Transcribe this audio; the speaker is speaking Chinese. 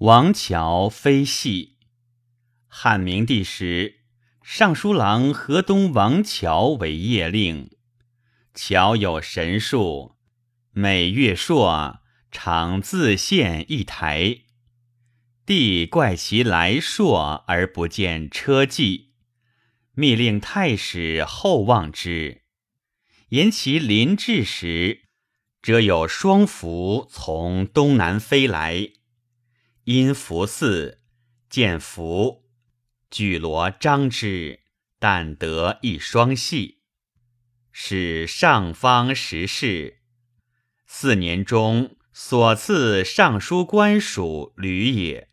王乔非戏。汉明帝时，尚书郎河东王乔为邺令。乔有神术，每月朔常自献一台。帝怪其来朔而不见车骑，密令太史厚望之。言其临至时，则有双蝠从东南飞来。因福寺见福，举罗张之，但得一双戏，使上方十事。四年中所赐尚书官署履也。